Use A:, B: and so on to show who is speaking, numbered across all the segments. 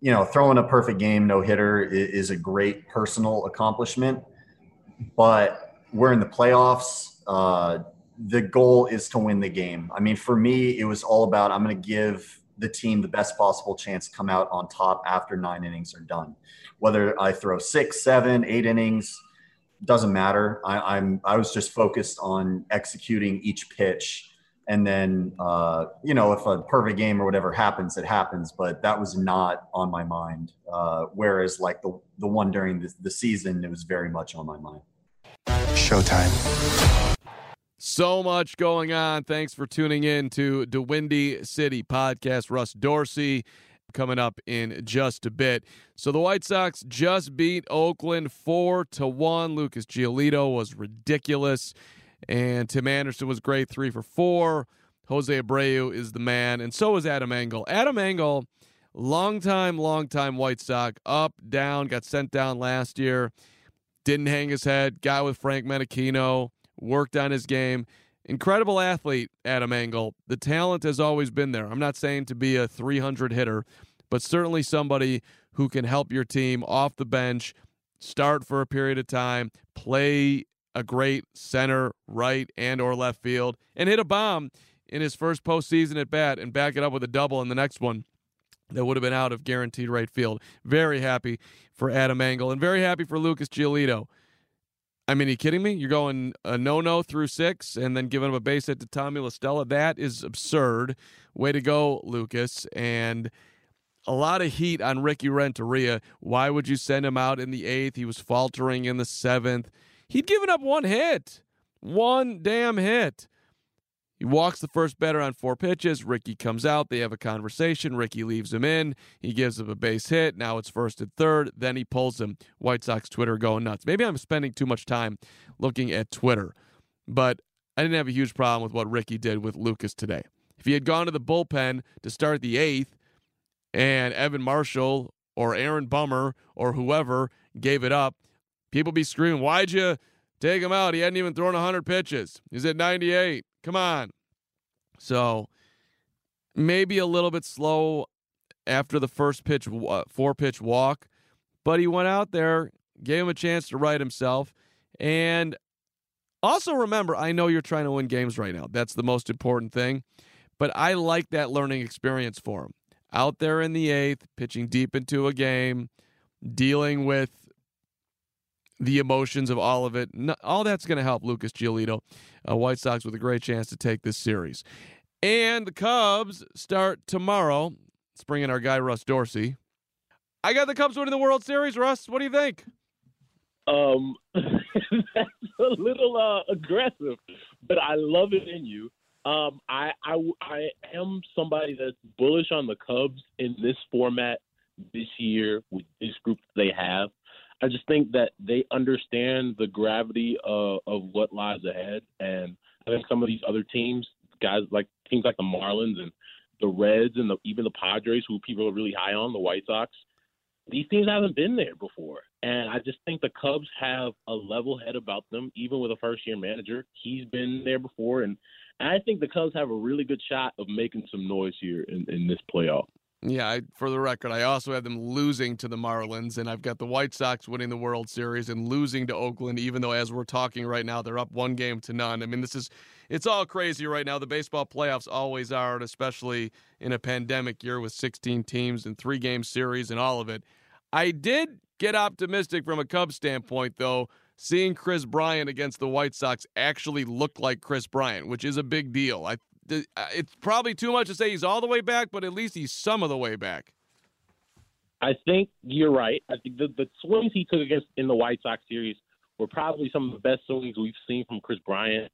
A: you know, throwing a perfect game, no hitter is a great personal accomplishment, but we're in the playoffs. Uh, the goal is to win the game. I mean, for me, it was all about I'm going to give the team the best possible chance to come out on top after nine innings are done. Whether I throw six, seven, eight innings, doesn't matter. I, I'm I was just focused on executing each pitch and then uh, you know if a perfect game or whatever happens it happens but that was not on my mind. Uh, whereas like the, the one during the, the season it was very much on my mind.
B: Showtime.
C: So much going on. Thanks for tuning in to the windy city podcast. Russ dorsey coming up in just a bit. So the white sox just beat oakland four to one. Lucas giolito was ridiculous and Tim Anderson was great, three for four. Jose Abreu is the man, and so is Adam Engel. Adam Engel, long time, long time White Sox, up, down, got sent down last year, didn't hang his head, got with Frank Menechino, worked on his game. Incredible athlete, Adam Engel. The talent has always been there. I'm not saying to be a 300 hitter, but certainly somebody who can help your team off the bench, start for a period of time, play a great center, right, and or left field, and hit a bomb in his first postseason at bat and back it up with a double in the next one that would have been out of guaranteed right field. Very happy for Adam Engel and very happy for Lucas Giolito. I mean, are you kidding me? You're going a no-no through six and then giving up a base hit to Tommy La Stella. That is absurd. Way to go, Lucas. And a lot of heat on Ricky Renteria. Why would you send him out in the eighth? He was faltering in the seventh. He'd given up one hit, one damn hit. He walks the first batter on four pitches. Ricky comes out. They have a conversation. Ricky leaves him in. He gives him a base hit. Now it's first and third. Then he pulls him. White Sox Twitter going nuts. Maybe I'm spending too much time looking at Twitter, but I didn't have a huge problem with what Ricky did with Lucas today. If he had gone to the bullpen to start the eighth and Evan Marshall or Aaron Bummer or whoever gave it up, People be screaming, why'd you take him out? He hadn't even thrown 100 pitches. He's at 98. Come on. So maybe a little bit slow after the first pitch, uh, four pitch walk, but he went out there, gave him a chance to right himself. And also remember, I know you're trying to win games right now. That's the most important thing. But I like that learning experience for him. Out there in the eighth, pitching deep into a game, dealing with the emotions of all of it. all that's going to help Lucas Giolito, uh, White Sox, with a great chance to take this series. And the Cubs start tomorrow. Let's bring in our guy, Russ Dorsey. I got the Cubs winning the World Series. Russ, what do you think?
D: Um, that's a little uh, aggressive, but I love it in you. Um, I, I, I am somebody that's bullish on the Cubs in this format this year with this group they have. I just think that they understand the gravity of, of what lies ahead, and I think some of these other teams, guys like teams like the Marlins and the Reds and the, even the Padres, who people are really high on, the White Sox, these teams haven't been there before. And I just think the Cubs have a level head about them, even with a first year manager. He's been there before. And I think the Cubs have a really good shot of making some noise here in, in this playoff.
C: Yeah, I, for the record, I also had them losing to the Marlins, and I've got the White Sox winning the World Series and losing to Oakland, even though as we're talking right now, they're up one game to none. I mean, this is it's all crazy right now. The baseball playoffs always are, and especially in a pandemic year with 16 teams and three game series and all of it. I did get optimistic from a Cubs standpoint, though, seeing Kris Bryant against the White Sox actually look like Kris Bryant, which is a big deal. I uh, it's probably too much to say he's all the way back, but at least he's some of the way back.
D: I think you're right. I think the, the swings he took against in the White Sox series were probably some of the best swings we've seen from Kris Bryant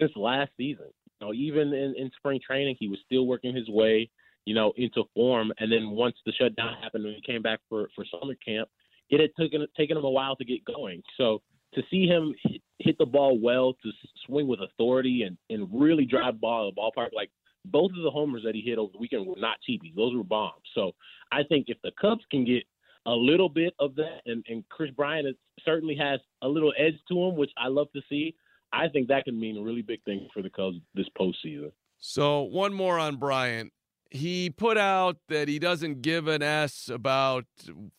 D: since last season. You know, even in, in spring training, he was still working his way, you know, into form. And then once the shutdown happened and he came back for for summer camp, it had taken taken him a while to get going. So to see him hit, hit the ball well, to swing with authority, and and really drive ball the ballpark. Like both of the homers that he hit over the weekend were not cheapies; those were bombs. So I think if the Cubs can get a little bit of that, and, and Kris Bryant is, certainly has a little edge to him, which I love to see. I think that can mean a really big thing for the Cubs this postseason.
C: So one more on Bryant. He put out that he doesn't give an S about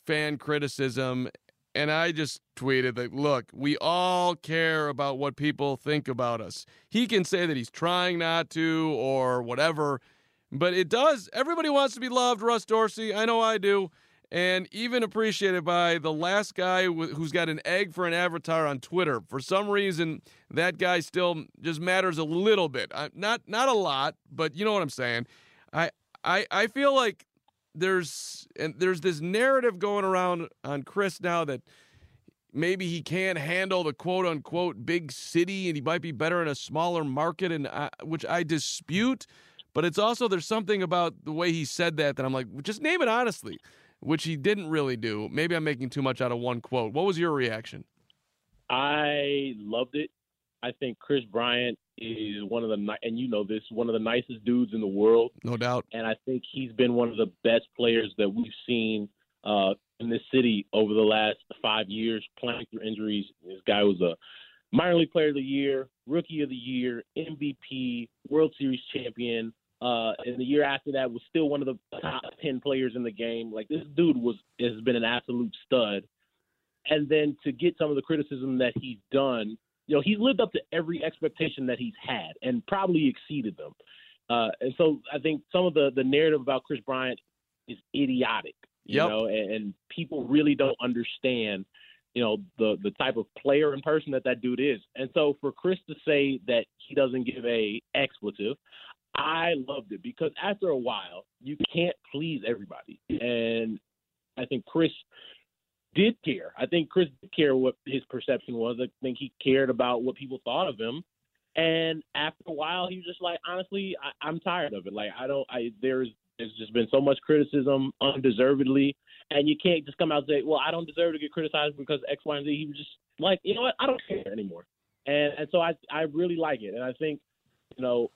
C: fan criticism and I just tweeted that, look, we all care about what people think about us. He can say that he's trying not to or whatever, but it does. Everybody wants to be loved, Russ Dorsey. I know I do. And even appreciated by the last guy who's got an egg for an avatar on Twitter. For some reason, that guy still just matters a little bit. Not not a lot, but you know what I'm saying. I I I feel like there's and there's this narrative going around on Kris now that maybe he can't handle the quote unquote big city and he might be better in a smaller market and I, which I dispute but it's also there's something about the way he said that that I'm like just name it honestly which he didn't really do. Maybe I'm making too much out of one quote. What was your reaction?
D: I loved it I think Kris Bryant is one of the and you know this one of the nicest dudes in the world,
C: no doubt.
D: And I think he's been one of the best players that we've seen uh, in this city over the last five years, playing through injuries. This guy was a minor league player of the year, rookie of the year, MVP, World Series champion. Uh, and the year after that was still one of the top ten players in the game. Like this dude was has been an absolute stud. And then to get some of the criticism that he's done you know, he's lived up to every expectation that he's had and probably exceeded them. Uh, and so I think some of the, the narrative about Kris Bryant is idiotic, you
C: yep.
D: know, and, and people really don't understand, you know, the, the type of player and person that that dude is. And so for Kris to say that he doesn't give a expletive, I loved it because after a while, you can't please everybody. And I think Kris did care. I think Kris did care what his perception was. I think he cared about what people thought of him. And after a while, he was just like, honestly, I, I'm tired of it. Like, I don't. I there's there's just been so much criticism undeservedly, and you can't just come out and say, well, I don't deserve to get criticized because X, Y, and Z. He was just like, you know what, I don't care anymore. And and so I I really like it, and I think, you know,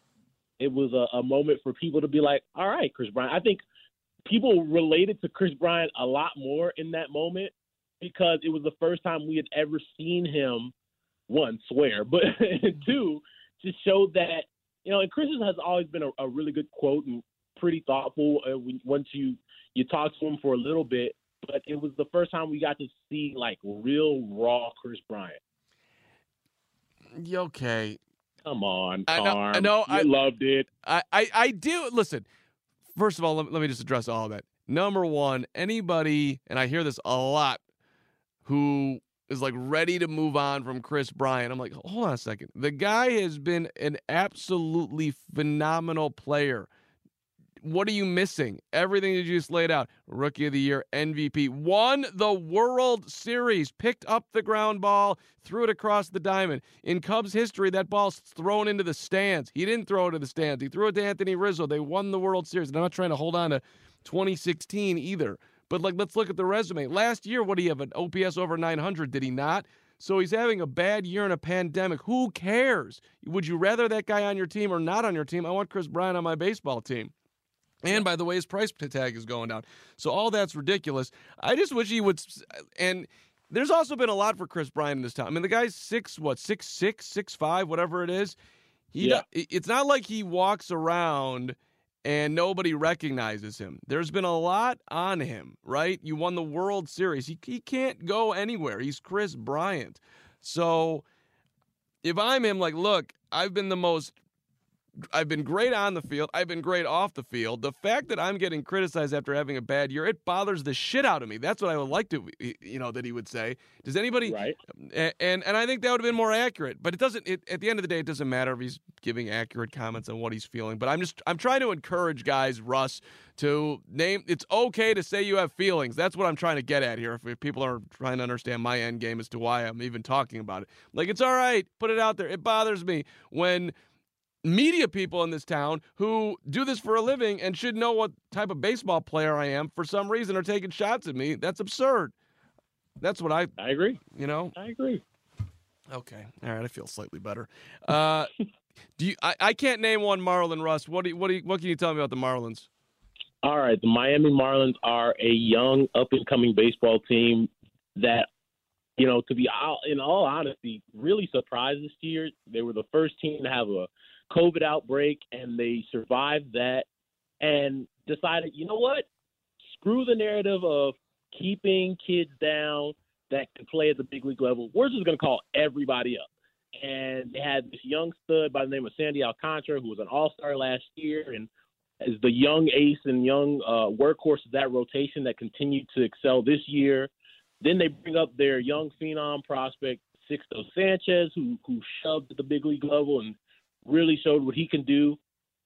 D: it was a, a moment for people to be like, all right, Kris Bryant. I think people related to Kris Bryant a lot more in that moment because it was the first time we had ever seen him one swear, but two to show that you know, and Kris has always been a, a really good quote and pretty thoughtful uh, when, once you you talk to him for a little bit. But it was the first time we got to see like real raw Kris Bryant.
C: Okay.
D: Come on,
C: I
D: know, I,
C: know,
D: I loved it.
C: I, I, I do. Listen, first of all, let, let me just address all of that. Number one, anybody, and I hear this a lot who is like ready to move on from Kris Bryant. I'm like, hold on a second. The guy has been an absolutely phenomenal player. What are you missing? Everything that you just laid out. Rookie of the year, MVP, won the World Series, picked up the ground ball, threw it across the diamond. In Cubs history, that ball's thrown into the stands. He didn't throw it to the stands. He threw it to Anthony Rizzo. They won the World Series. And I'm not trying to hold on to 2016 either. But like, let's look at the resume. Last year, what did he have? An OPS over 900? Did he not? So he's having a bad year in a pandemic. Who cares? Would you rather that guy on your team or not on your team? I want Kris Bryant on my baseball team. And by the way, his price tag is going down. So all that's ridiculous. I just wish he would. And there's also been a lot for Kris Bryant in this time. I mean, the guy's six, what, six six, six five, whatever it is. He,
D: yeah.
C: It's not like he walks around and nobody recognizes him. There's been a lot on him, right? You won the World Series. He, he can't go anywhere. He's Kris Bryant. So if I'm him, like, look, I've been the most I've been great on the field. I've been great off the field. The fact that I'm getting criticized after having a bad year, it bothers the shit out of me. That's what I would like to, you know, that he would say. Does anybody?
D: Right.
C: And and I think that would have been more accurate. But it doesn't. It, at the end of the day, it doesn't matter if he's giving accurate comments on what he's feeling. But I'm just I'm trying to encourage guys, Russ, to name. It's okay to say you have feelings. That's what I'm trying to get at here. If, if people are trying to understand my end game as to why I'm even talking about it, like it's all right, put it out there. It bothers me when media people in this town who do this for a living and should know what type of baseball player I am for some reason are taking shots at me. That's absurd. That's what I
D: I agree.
C: You know?
D: I agree.
C: Okay. All right, I feel slightly better. Uh do you I, I can't name one Marlin Russ. What do you, what do you, what can you tell me about the Marlins?
D: All right, the Miami Marlins are a young up and coming baseball team that you know, to be all, in all honesty, really surprised this year. They were the first team to have a COVID outbreak, and they survived that and decided, you know what? Screw the narrative of keeping kids down that can play at the big league level. We're just going to call everybody up. And they had this young stud by the name of Sandy Alcantara, who was an all star last year and is the young ace and young uh, workhorse of that rotation that continued to excel this year. Then they bring up their young phenom prospect, Sixto Sanchez, who who shoved at the big league level and really showed what he can do.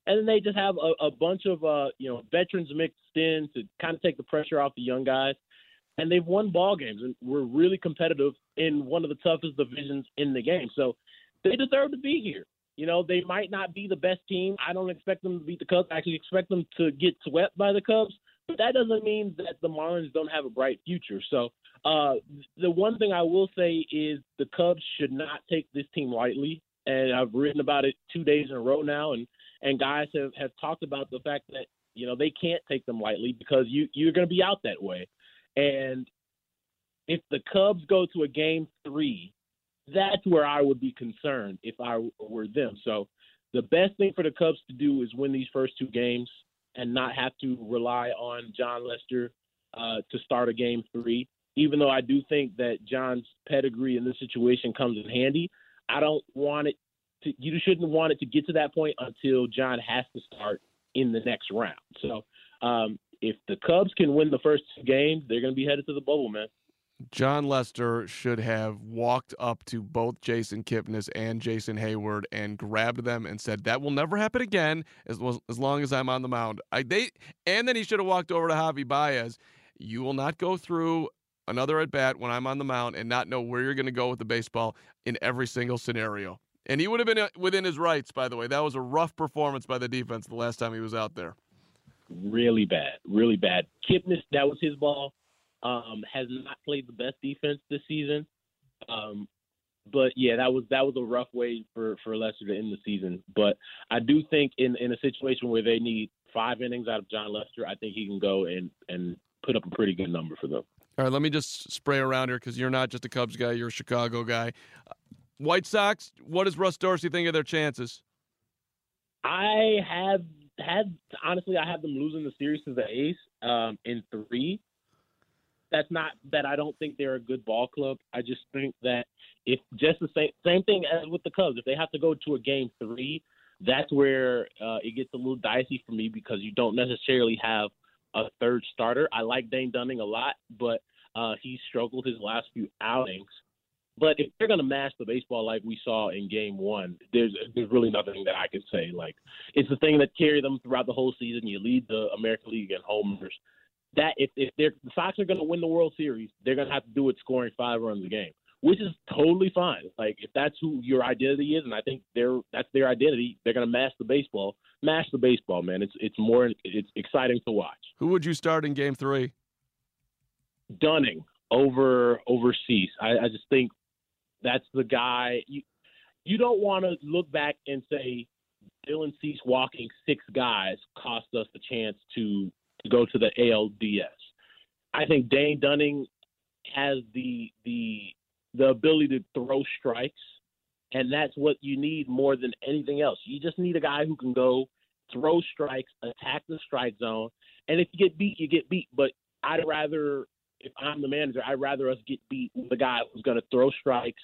D: And then they just have a, a bunch of uh, you know veterans mixed in to kind of take the pressure off the young guys. And they've won ball games and we're really competitive in one of the toughest divisions in the game. So they deserve to be here. You know, they might not be the best team. I don't expect them to beat the Cubs. I actually expect them to get swept by the Cubs. But that doesn't mean that the Marlins don't have a bright future. So uh, the one thing I will say is the Cubs should not take this team lightly and I've written about it two days in a row now, and and guys have have talked about the fact that you know they can't take them lightly because you you're going to be out that way, and if the Cubs go to a game three, that's where I would be concerned if I were them. So the best thing for the Cubs to do is win these first two games and not have to rely on Jon Lester uh, to start a game three. Even though I do think that Jon's pedigree in this situation comes in handy, I don't want it to, you shouldn't want it to get to that point until Jon has to start in the next round. So um, if the Cubs can win the first game, they're going to be headed to the bubble, man.
C: Jon Lester should have walked up to both Jason Kipnis and Jason Heyward and grabbed them and said, "That will never happen again as as long as I'm on the mound." I they and then he should have walked over to Javy Baez. You will not go through another at bat when I'm on the mound and not know where you're going to go with the baseball in every single scenario. And he would have been uh, within his rights, by the way. That was a rough performance by the defense the last time he was out there.
D: Really bad, really bad. Kipnis, that was his ball. Um, has not played the best defense this season. Um, but yeah, that was that was a rough way for for Lester to end the season. But I do think in in a situation where they need five innings out of Jon Lester, I think he can go and and put up a pretty good number for them.
C: All right, let me just spray around here because you're not just a Cubs guy, you're a Chicago guy. White Sox, what does Russ Dorsey think of their chances?
D: I have had honestly, I have them losing the series to the A's um, in three. That's not that I don't think they're a good ball club. I just think that if just the same same thing as with the Cubs, if they have to go to a game three, that's where uh, it gets a little dicey for me because you don't necessarily have a third starter. I like Dane Dunning a lot, but uh, he struggled his last few outings. But if they're going to mash the baseball like we saw in Game One, there's there's really nothing that I can say. Like it's the thing that carried them throughout the whole season. You lead the American League in homers. That if if they're, the Sox are going to win the World Series, they're going to have to do it scoring five runs a game, which is totally fine. Like if that's who your identity is, and I think they're that's their identity, they're going to mash the baseball. Mash the baseball, man. It's it's more it's exciting to watch.
C: Who would you start in Game Three?
D: Dunning over over Cease. I, I just think that's the guy. You you don't want to look back and say Dylan Cease walking six guys cost us the chance to, to go to the ALDS. I think Dane Dunning has the the the ability to throw strikes, and that's what you need more than anything else. You just need a guy who can go throw strikes, attack the strike zone, and if you get beat, you get beat. But I'd rather, if I'm the manager, I'd rather us get beat with the guy who's going to throw strikes,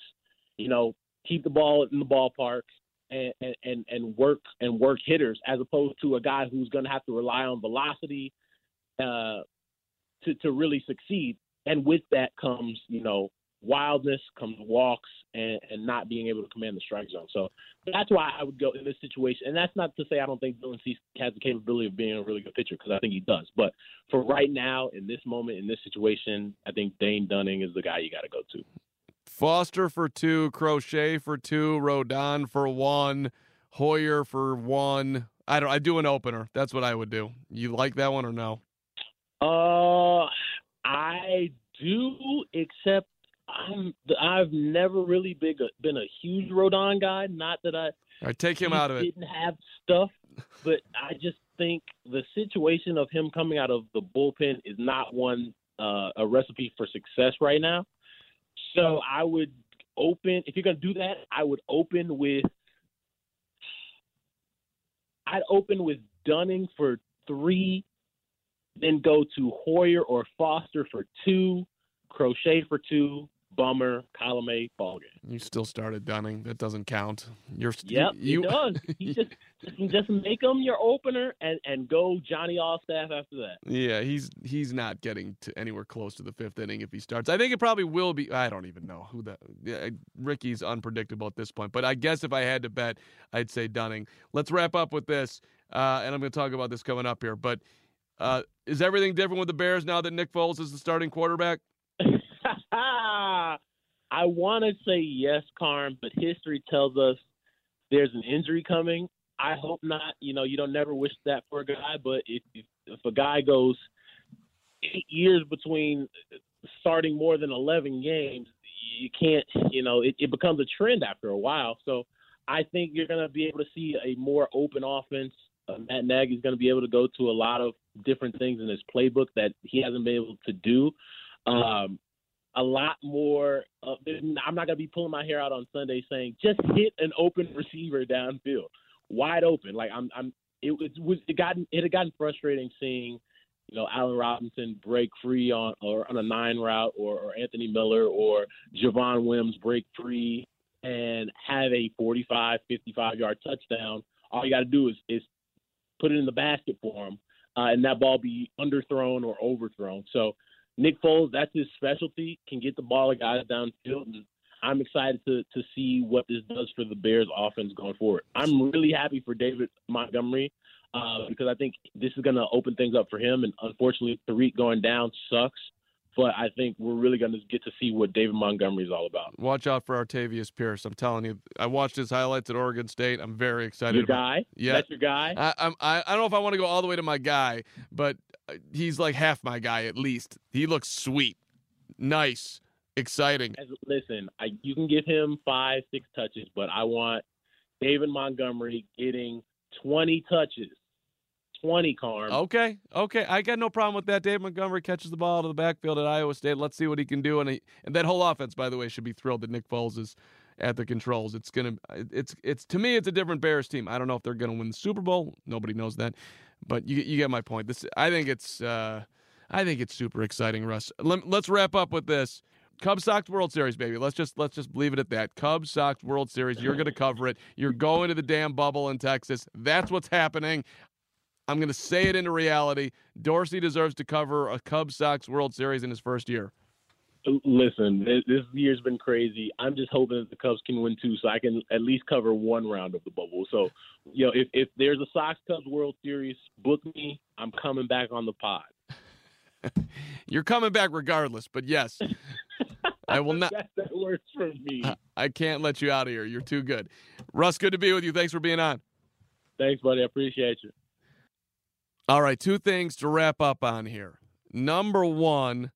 D: you know, keep the ball in the ballpark, and and and work and work hitters, as opposed to a guy who's going to have to rely on velocity uh, to to really succeed. And with that comes, you know, wildness, comes walks, and, and not being able to command the strike zone. So that's why I would go in this situation. And that's not to say I don't think Dylan Cease has the capability of being a really good pitcher because I think he does. But for right now, in this moment, in this situation, I think Dane Dunning is the guy you got to go to.
C: Foster for two, Crochet for two, Rodon for one, Heuer for one. I don't. I do an opener. That's what I would do. You like that one or no?
D: Uh, I do, except I'm I've never really been a, been a huge Rodon guy. Not that I.
C: All right, take him out of it.
D: Didn't have stuff, but I just think the situation of him coming out of the bullpen is not one uh, a recipe for success right now. So I would open if you're gonna do that. I would open with. I'd open with Dunning for three, then go to Heuer or Foster for two, Crochet for two, Bummer, Colome, ball game.
C: You still started Dunning. That doesn't count. You're
D: yep,
C: you,
D: he does. He just just make him your opener and and go Johnny Allstaff after that.
C: Yeah, he's he's not getting to anywhere close to the fifth inning if he starts. I think it probably will be. I don't even know who that. Yeah, Ricky's unpredictable at this point, but I guess if I had to bet, I'd say Dunning. Let's wrap up with this, uh, and I'm going to talk about this coming up here. But uh, is everything different with the Bears now that Nick Foles is the starting quarterback?
D: I want to say yes, Carm, but history tells us there's an injury coming. I hope not. You know, you don't never wish that for a guy, but if if, a guy goes eight years between starting more than eleven games, you can't. You know, it, it becomes a trend after a while. So I think you're going to be able to see a more open offense. Uh, Matt Nagy is going to be able to go to a lot of different things in his playbook that he hasn't been able to do. Um, a lot more. Uh, I'm not gonna be pulling my hair out on Sunday saying just hit an open receiver downfield, wide open. Like I'm, I'm. It was it gotten it had gotten frustrating seeing, you know, Allen Robinson break free on or on a nine route, or, or Anthony Miller or Javon Wims break free and have a 45, 55 yard touchdown. All you got to do is is put it in the basket for him, uh, and that ball be underthrown or overthrown. So Nick Foles, that's his specialty, can get the ball to guys downfield, and I'm excited to to see what this does for the Bears offense going forward. I'm really happy for David Montgomery uh, because I think this is going to open things up for him. And unfortunately, Tarik going down sucks but I think we're really going to get to see what David Montgomery is all about.
C: Watch out for Artavis Pierce. I'm telling you, I watched his highlights at Oregon State. I'm very excited.
D: Your
C: about,
D: guy?
C: Yeah,
D: that's your guy.
C: I, I'm. I, I don't know if I want to go all the way to my guy, but uh, he's like half my guy at least. He looks sweet, nice, exciting.
D: As, listen, I, you can give him five, six touches, but I want David Montgomery getting 20 touches 20, Carm.
C: Okay, okay. I got no problem with that. Dave Montgomery catches the ball to the backfield at Iowa State. Let's see what he can do. And, he, and that whole offense, by the way, should be thrilled that Nick Foles is at the controls. It's gonna, it's, it's to me, it's a different Bears team. I don't know if they're gonna win the Super Bowl. Nobody knows that, but you, you get my point. This, I think it's, uh, I think it's super exciting, Russ. Let, let's wrap up with this. Cubs Sox World Series, baby. Let's just let's just leave it at that. Cubs Sox World Series. You're going to cover it. You're going to the damn bubble in Texas. That's what's happening. I'm going to say it into reality. Dorsey deserves to cover a Cubs Sox World Series in his first year.
D: Listen, this year's been crazy. I'm just hoping that the Cubs can win two, so I can at least cover one round of the bubble. So, you know, if if there's a Sox Cubs World Series, book me. I'm coming back on the pod.
C: You're coming back regardless, but yes, I will not.
D: that, that works for me.
C: I can't let you out of here. You're too good. Russ, good to be with you. Thanks for being on.
D: Thanks, buddy. I appreciate you.
C: All right, two things to wrap up on here. Number one,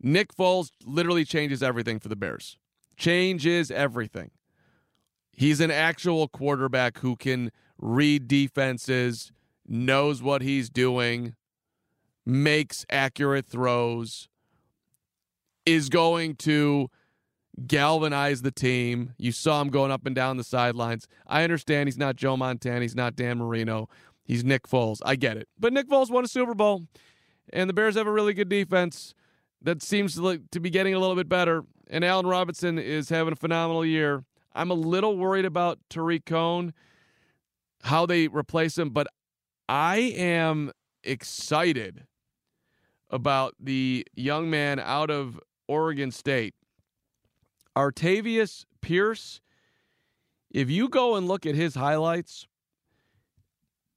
C: Nick Foles literally changes everything for the Bears. Changes everything. He's an actual quarterback who can read defenses, knows what he's doing, makes accurate throws, is going to galvanize the team. You saw him going up and down the sidelines. I understand he's not Joe Montana, he's not Dan Marino, He's Nick Foles. I get it. But Nick Foles won a Super Bowl, and the Bears have a really good defense that seems to, be getting a little bit better. And Allen Robinson is having a phenomenal year. I'm a little worried about Tarik Cohen, how they replace him, but I am excited about the young man out of Oregon State, Artavis Pierce. If you go and look at his highlights,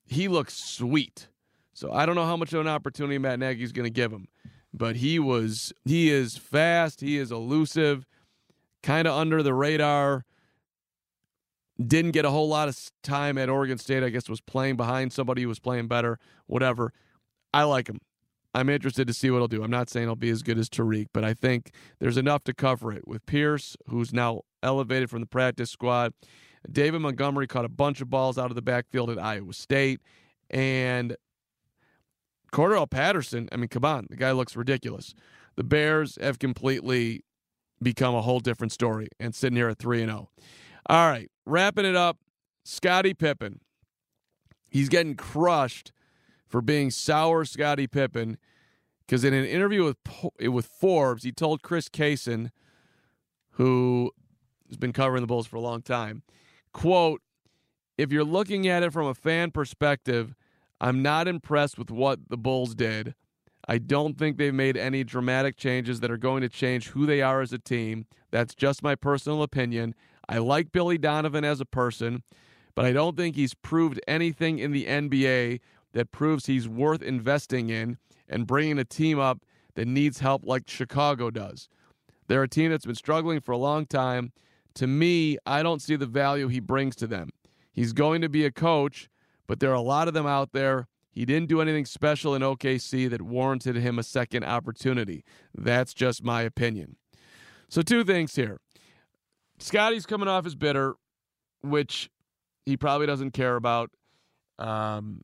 C: he looks sweet. So I don't know how much of an opportunity Matt Nagy's going to give him, but he was he is fast, he is elusive, kind of under the radar. Didn't get a whole lot of time at Oregon State. I guess was playing behind somebody who was playing better. Whatever. I like him. I'm interested to see what he'll do. I'm not saying he'll be as good as Tarik, but I think there's enough to cover it with Pierce, who's now elevated from the practice squad. David Montgomery caught a bunch of balls out of the backfield at Iowa State. And Cordarrelle Patterson, I mean, come on, the guy looks ridiculous. The Bears have completely become a whole different story and sitting here at 3 and 0. All right, wrapping it up, Scottie Pippen. He's getting crushed for being sour Scottie Pippen because in an interview with with Forbes, he told Chris Cason, who has been covering the Bulls for a long time, quote, if you're looking at it from a fan perspective, I'm not impressed with what the Bulls did. I don't think they've made any dramatic changes that are going to change who they are as a team. That's just my personal opinion. I like Billy Donovan as a person, but I don't think he's proved anything in the NBA that proves he's worth investing in and bringing a team up that needs help like Chicago does. They're a team that's been struggling for a long time, to me, I don't see the value he brings to them. He's going to be a coach, but there are a lot of them out there. He didn't do anything special in OKC that warranted him a second opportunity. That's just my opinion. So, two things here. Scottie's coming off his bitter, which he probably doesn't care about. Um,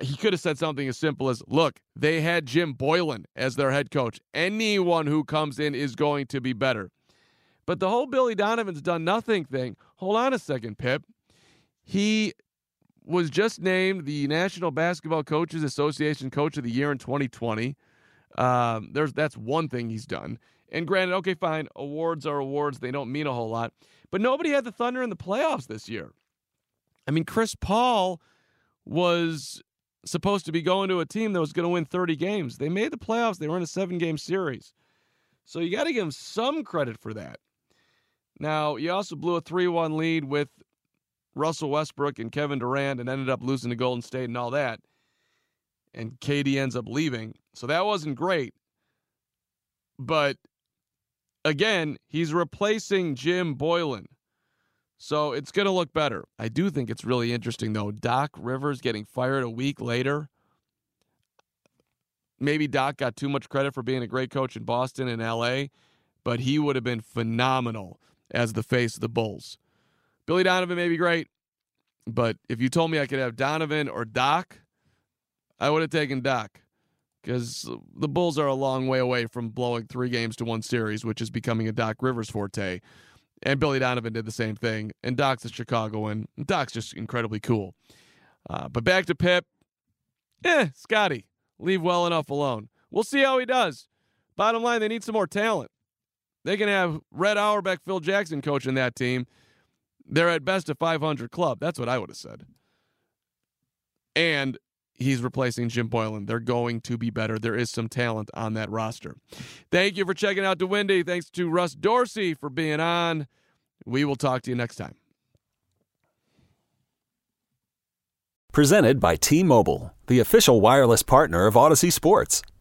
C: he could have said something as simple as, look, they had Jim Boylen as their head coach. Anyone who comes in is going to be better. But the whole Billy Donovan's done nothing thing, hold on a second, Pip. He was just named the National Basketball Coaches Association Coach of the Year in 2020. Um, there's that's one thing he's done. And granted, okay, fine, awards are awards; they don't mean a whole lot. But nobody had the Thunder in the playoffs this year. I mean, Chris Paul was supposed to be going to a team that was going to win 30 games. They made the playoffs. They were in a seven-game series, so you got to give him some credit for that. Now, you also blew a 3 1 lead with Russell Westbrook and Kevin Durant and ended up losing to Golden State and all that. And KD ends up leaving. So that wasn't great. But again, he's replacing Jim Boylen. So it's going to look better. I do think it's really interesting, though. Doc Rivers getting fired a week later. Maybe Doc got too much credit for being a great coach in Boston and LA, but he would have been phenomenal as the face of the Bulls. Billy Donovan may be great, but if you told me I could have Donovan or Doc, I would have taken Doc because the Bulls are a long way away from blowing three games to one series, which is becoming a Doc Rivers forte. And Billy Donovan did the same thing. And Doc's a Chicagoan. Doc's just incredibly cool. Uh, but back to Pip. Eh, Scottie, leave well enough alone. We'll see how he does. Bottom line, they need some more talent. They can have Red Auerbach, Phil Jackson coaching that team. They're at best a 500 club. That's what I would have said. And he's replacing Jim Boylen. They're going to be better. There is some talent on that roster. Thank you for checking out DeWindy. Thanks to Russ Dorsey for being on. We will talk to you next time.
B: Presented by T Mobile, the official wireless partner of Audacy Sports.